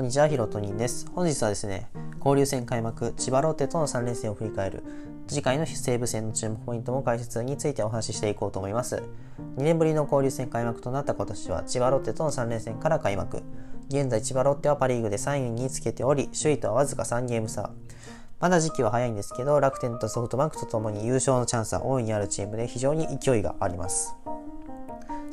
こんにちは、ヒロトニンです。本日はですね、交流戦開幕、千葉ロッテとの3連戦を振り返る、次回の西武戦の注目ポイントも解説についてお話ししていこうと思います。2年ぶりの交流戦開幕となった今年は、千葉ロッテとの3連戦から開幕。現在、千葉ロッテはパ・リーグで3位につけており、首位とはわずか3ゲーム差。まだ時期は早いんですけど、楽天とソフトバンクとともに優勝のチャンスは大いにあるチームで非常に勢いがあります。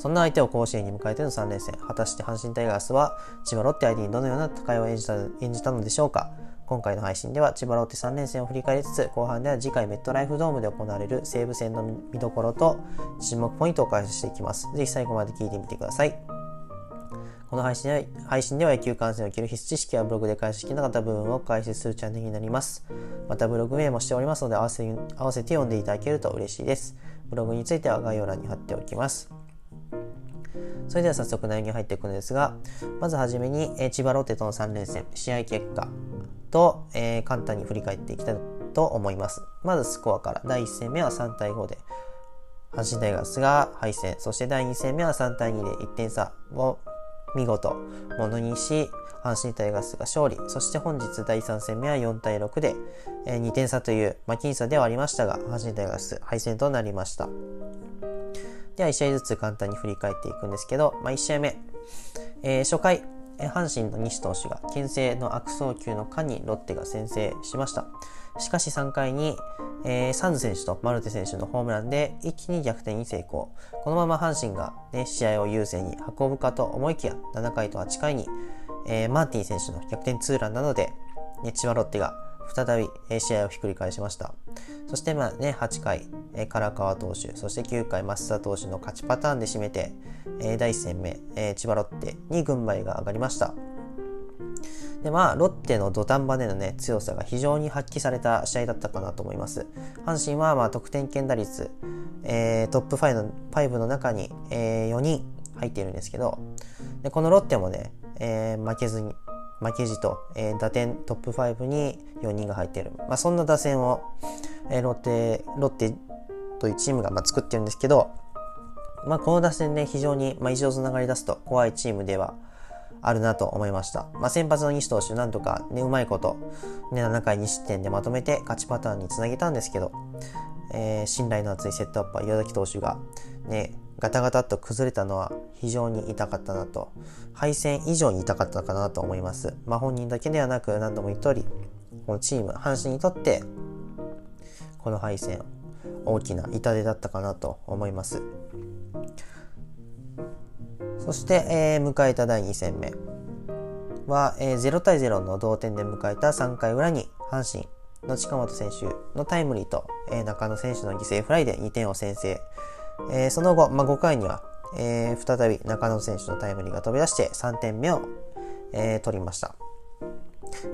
そんな相手を甲子園に迎えての3連戦。果たして阪神タイガースは千葉ロッテ相手にどのような戦いを演じた演じたのでしょうか？今回の配信では千葉ロッテ3連戦を振り返りつつ、後半では次回メットライフドームで行われる西武戦の見どころと注目ポイントを解説していきます。ぜひ最後まで聞いてみてください。この配信では配信では野球観戦を切る必須知識やブログで解説できなかった部分を解説するチャンネルになります。またブログ名もしておりますので合わせ合わせて読んでいただけると嬉しいです。ブログについては概要欄に貼っておきます。それでは早速内容に入っていくのですが、まずはじめに、え、千葉ロッテとの3連戦、試合結果と、えー、簡単に振り返っていきたいと思います。まずスコアから、第1戦目は3対5で、阪神タイガースが敗戦、そして第2戦目は3対2で1点差を見事ものにし、阪神タイガースが勝利、そして本日第3戦目は4対6で、えー、2点差という、まあ、僅差ではありましたが、阪神タイガース敗戦となりました。では1試合ずつ簡単に振り返っていくんですけど、まあ、1試合目、えー、初回、阪神の西投手が牽制の悪送球の間にロッテが先制しました。しかし3回に、えー、サンズ選手とマルテ選手のホームランで一気に逆転に成功。このまま阪神が、ね、試合を優勢に運ぶかと思いきや、7回と8回に、えー、マーティン選手の逆転ツーランなどで、ね、千葉ロッテが再び試合をひっくり返しました。そしてまあね、8回、唐川投手、そして9回、増田投手の勝ちパターンで締めて、第1戦目、千葉ロッテに軍配が上がりました。でまあ、ロッテの土壇場での、ね、強さが非常に発揮された試合だったかなと思います。阪神はまあ得点圏打率、えー、トップ5の ,5 の中に、えー、4人入っているんですけど、でこのロッテもね、えー、負けずに、負けじと、えー、打点トップ5に4人が入っている。まあ、そんな打線を、えー、ロッテ、ロッテというチームが、まあ、作ってるんですけど、まあ、この打線ね、非常に、まあ、異常つながり出すと怖いチームではあるなと思いました。まあ、先発の西投手、なんとかね、うまいこと、ね、7回2失点でまとめて勝ちパターンにつなげたんですけど、えー、信頼の厚いセットアッパー、岩崎投手が、ね、ガタガタと崩れたのは非常に痛かったなと、敗戦以上に痛かったかなと思います。まあ、本人だけではなく何度も言った通り、このチーム、阪神にとって、この敗戦、大きな痛手だったかなと思います。そして、えー、迎えた第2戦目は、えー、0対0の同点で迎えた3回裏に阪神の近本選手のタイムリーと、えー、中野選手の犠牲フライで2点を先制。えー、その後、まあ、5回には、えー、再び中野選手のタイムリーが飛び出して3点目を、えー、取りました。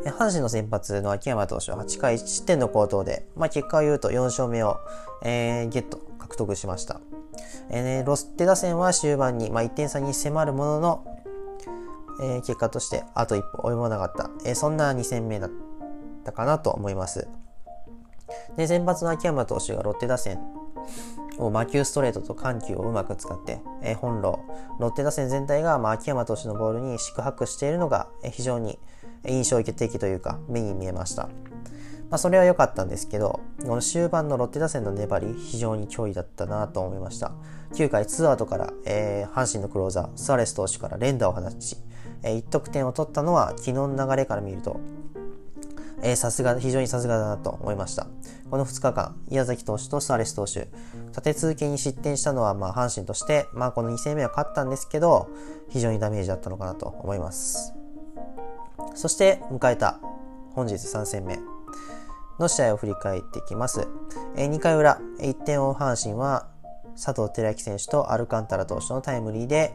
阪神の先発の秋山投手は8回1失点の好投で、まあ、結果を言うと4勝目を、えー、ゲット、獲得しました。えー、ロステ打線は終盤に、まあ、1点差に迫るものの、えー、結果としてあと一歩及ばなかった、えー、そんな2戦目だったかなと思います。で、先発の秋山投手がロッテ打線魔球ストレートと緩急をうまく使って、えー、本路、ロッテ打線全体が、まあ、秋山投手のボールに宿泊しているのが、えー、非常に印象的というか、目に見えました。まあ、それは良かったんですけど、この終盤のロッテ打線の粘り、非常に脅威だったなと思いました。9回2アウトから、えー、阪神のクローザー、スアレス投手から連打を放ち、えー、1得点を取ったのは、昨日の流れから見ると、えー、さすが、非常にさすがだなと思いました。この2日間、宮崎投手とスアレス投手、立て続けに失点したのは、まあ、阪神として、まあ、この2戦目は勝ったんですけど、非常にダメージだったのかなと思います。そして、迎えた、本日3戦目の試合を振り返っていきます。えー、2回裏、1点を阪神は、佐藤輝明選手とアルカンタラ投手のタイムリーで、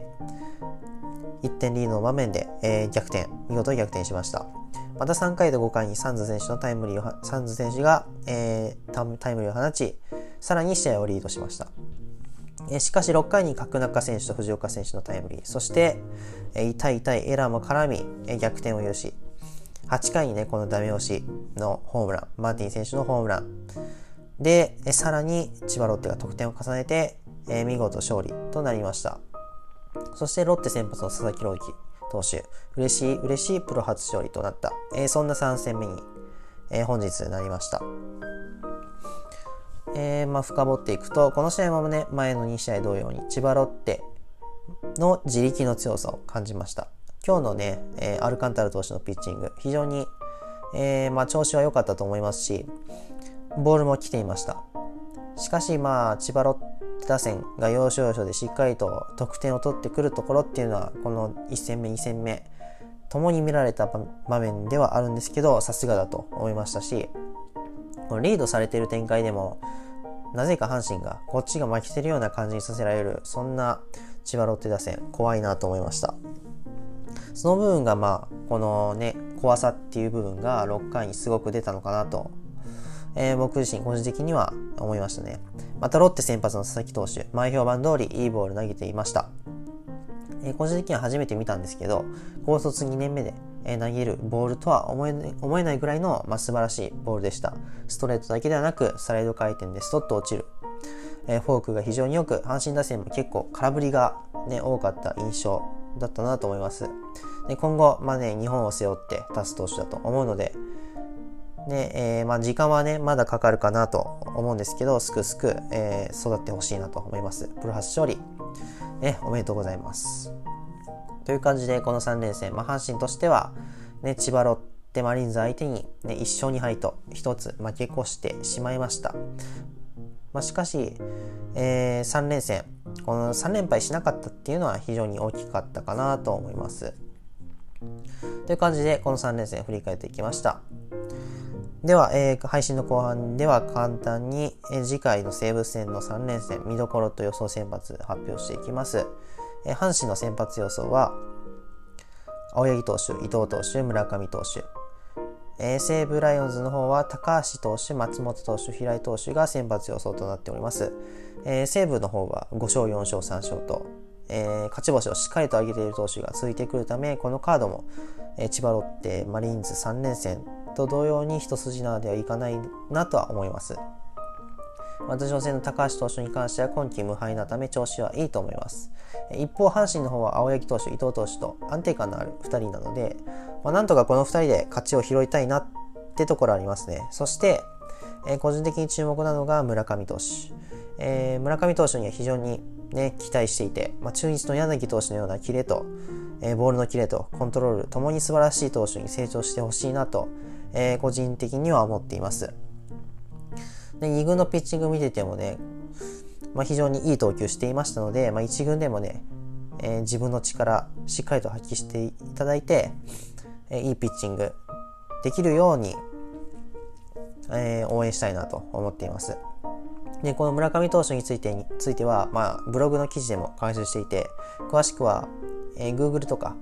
1点リードの場面で、えー、逆転、見事逆転しました。また3回と5回にサンズ選手のタイムリーを、サンズ選手が、えー、タイムリーを放ち、さらに試合をリードしました。えしかし6回に角中選手と藤岡選手のタイムリー、そして、え痛い痛いエラーも絡み、え逆転を許し、8回にね、このダメ押しのホームラン、マーティン選手のホームラン。で、えさらに千葉ロッテが得点を重ねて、え見事勝利となりました。そしてロッテ先発の佐々木朗希投手、嬉しい、嬉しいプロ初勝利となった、えー、そんな3戦目に、えー、本日なりました。えー、まあ、深掘っていくと、この試合もね、前の2試合同様に、千葉ロッテの自力の強さを感じました。今日のね、え、アルカンタル投手のピッチング、非常に、え、まあ、調子は良かったと思いますし、ボールも来ていました。しかし、まあ、千葉ロッテ打線が要所要所でしっかりと得点を取ってくるところっていうのは、この1戦目、2戦目、共に見られた場面ではあるんですけど、さすがだと思いましたし、リードされている展開でも、なぜか阪神がこっちが負けてるような感じにさせられる、そんな千葉ロッテ打線、怖いなと思いました。その部分がまあ、このね、怖さっていう部分が6回にすごく出たのかなと、えー、僕自身個人的には思いましたね。またロッテ先発の佐々木投手、前評判通りいいボール投げていました。えー、個人的には初めて見たんですけど、高卒2年目でえ投げるボールとは思え思えないぐらいの、まあ、素晴らしいボールでした。ストレートだけではなく、スライド回転でストッと落ちる。えフォークが非常によく、阪神打線も結構空振りが、ね、多かった印象だったなと思います。で今後、まあね、日本を背負って立つ投手だと思うので、ねえー、まあ、時間はね、まだかかるかなと思うんですけど、すくすく、えー、育ってほしいなと思います。プロ初勝利、ね、おめでとうございます。という感じで、この3連戦、まあ、阪神としては、ね、千葉ロッテマリーンズ相手に、ね、1勝2敗と1つ負け越してしまいました。まあ、しかし、えー、3連戦、この3連敗しなかったっていうのは非常に大きかったかなと思います。という感じで、この3連戦振り返っていきました。では、えー、配信の後半では簡単に、えー、次回の西武戦の3連戦、見どころと予想先発発表していきます。えー、阪神の先発予想は、青柳投手、伊藤投手、村上投手。えー、西武ライオンズの方は高橋投手、松本投手、平井投手が先発予想となっております。えー、西武の方は5勝、4勝、3勝と、えー、勝ち星をしっかりと上げている投手が続いてくるため、このカードも、えー、千葉ロッテ、マリーンズ3連戦と同様に一筋縄ではいかないなとは思います。私の戦の高橋投手に関しては今季無敗なため調子はいいと思います。一方、阪神の方は青柳投手、伊藤投手と安定感のある2人なので、まあ、なんとかこの2人で勝ちを拾いたいなってところありますね。そして、えー、個人的に注目なのが村上投手。えー、村上投手には非常に、ね、期待していて、まあ、中日の柳投手のようなキレと、えー、ボールのキレとコントロールともに素晴らしい投手に成長してほしいなと、え個人的には思っています。で、2軍のピッチング見ててもね、まあ、非常にいい投球していましたので、まあ、1軍でもね、えー、自分の力しっかりと発揮していただいて、えー、いいピッチングできるように、えー、応援したいなと思っています。で、この村上投手についてについては、まあ、ブログの記事でも解説していて、詳しくは、えー、Google とか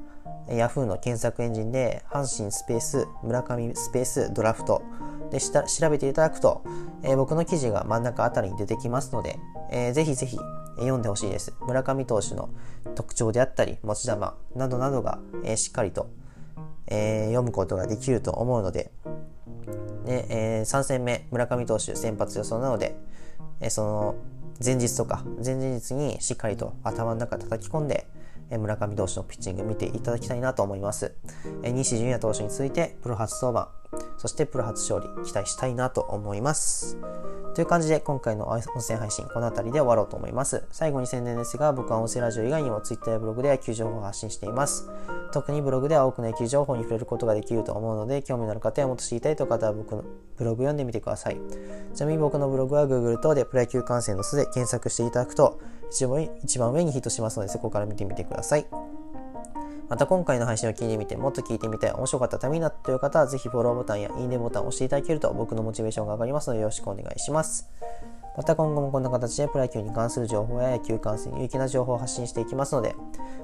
Yahoo の検索エンジンで、阪神スペース、村上スペース、ドラフトでした調べていただくと、えー、僕の記事が真ん中あたりに出てきますので、えー、ぜひぜひ読んでほしいです。村上投手の特徴であったり、持ち球などなどが、えー、しっかりと、えー、読むことができると思うので、でえー、3戦目、村上投手先発予想なので、えー、その前日とか前々日にしっかりと頭の中叩き込んで、村上投手のピッチング見ていただきたいなと思います。西純也投手についてプロ初登板、そしてプロ初勝利期待したいなと思います。という感じで今回の音声配信この辺りで終わろうと思います。最後に宣伝ですが僕は音声ラジオ以外にも Twitter やブログで野球情報を発信しています。特にブログでは多くの野球情報に触れることができると思うので興味のある方やもっと知りたいという方は僕のブログ読んでみてください。ちなみに僕のブログは Google 等でプロ野球観戦の巣で検索していただくと一番上にヒットしますのでそこから見てみてください。また今回の配信を聞いてみて、もっと聞いてみたい、面白かったためになったという方は、ぜひフォローボタンやいいねボタンを押していただけると僕のモチベーションが上がりますのでよろしくお願いします。また今後もこんな形でプロ野球に関する情報や野球観戦、有益な情報を発信していきますので、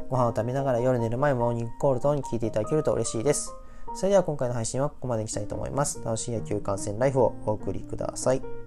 ご飯を食べながら夜寝る前、モーニングコール等に聞いていただけると嬉しいです。それでは今回の配信はここまでにしたいと思います。楽しい野球観戦ライフをお送りください。